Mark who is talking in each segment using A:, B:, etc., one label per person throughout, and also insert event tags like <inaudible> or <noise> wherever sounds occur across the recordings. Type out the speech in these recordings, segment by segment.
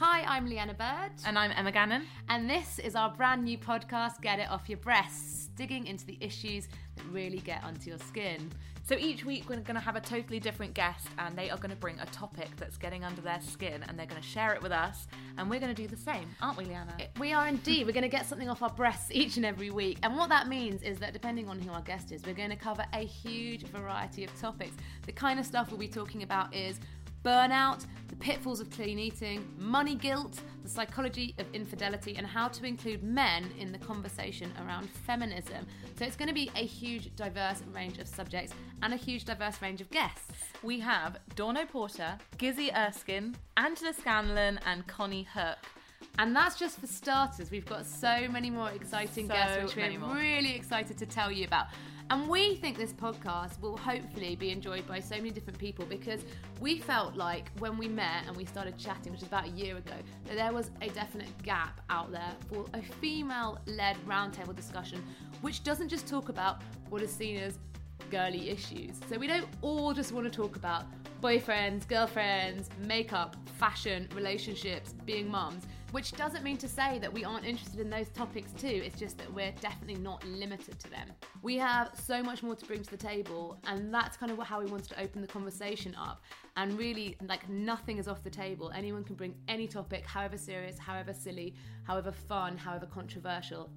A: Hi, I'm Leanna Bird.
B: And I'm Emma Gannon.
A: And this is our brand new podcast, Get It Off Your Breasts, digging into the issues that really get onto your skin.
B: So each week we're going to have a totally different guest and they are going to bring a topic that's getting under their skin and they're going to share it with us and we're going to do the same, aren't we, Leanna?
A: We are indeed. We're going to get something off our breasts each and every week. And what that means is that depending on who our guest is, we're going to cover a huge variety of topics. The kind of stuff we'll be talking about is burnout, pitfalls of clean eating, money guilt, the psychology of infidelity, and how to include men in the conversation around feminism. So it's going to be a huge, diverse range of subjects and a huge, diverse range of guests.
B: We have Dawn O'Porter, Gizzi Erskine, Angela Scanlon, and Konnie Huq.
A: And that's just for starters. We've got so many more exciting
B: So
A: guests, which we're
B: more.
A: really excited to tell you about. And we think this podcast will hopefully be enjoyed by so many different people because we felt like when we met and we started chatting, which was about a year ago, that there was a definite gap out there for a female led roundtable discussion, which doesn't just talk about what is seen as girly issues. So we don't all just want to talk about boyfriends, girlfriends, makeup, fashion, relationships, being mums, which doesn't mean to say that we aren't interested in those topics too. It's just that we're definitely not limited to them. We have so much more to bring to the table, and that's kind of how we wanted to open the conversation up. And really, like, nothing is off the table. Anyone can bring any topic, however serious, however silly, however fun, however controversial.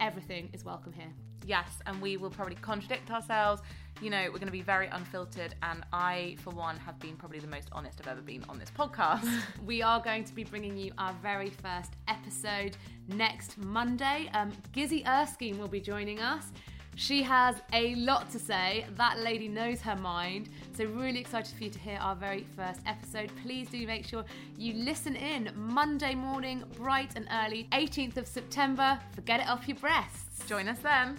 A: Everything is welcome here.
B: Yes, and we will probably contradict ourselves. You know, we're going to be very unfiltered, and I, for one, have been probably the most honest I've ever been on this podcast. <laughs>
A: we are going to be bringing you our very first episode next Monday. Um, Gizzi Erskine will be joining us. She has a lot to say. That lady knows her mind. So, really excited for you to hear our very first episode. Please do make sure you listen in Monday morning, bright and early, 18th of September. Forget it off your breasts.
B: Join us then.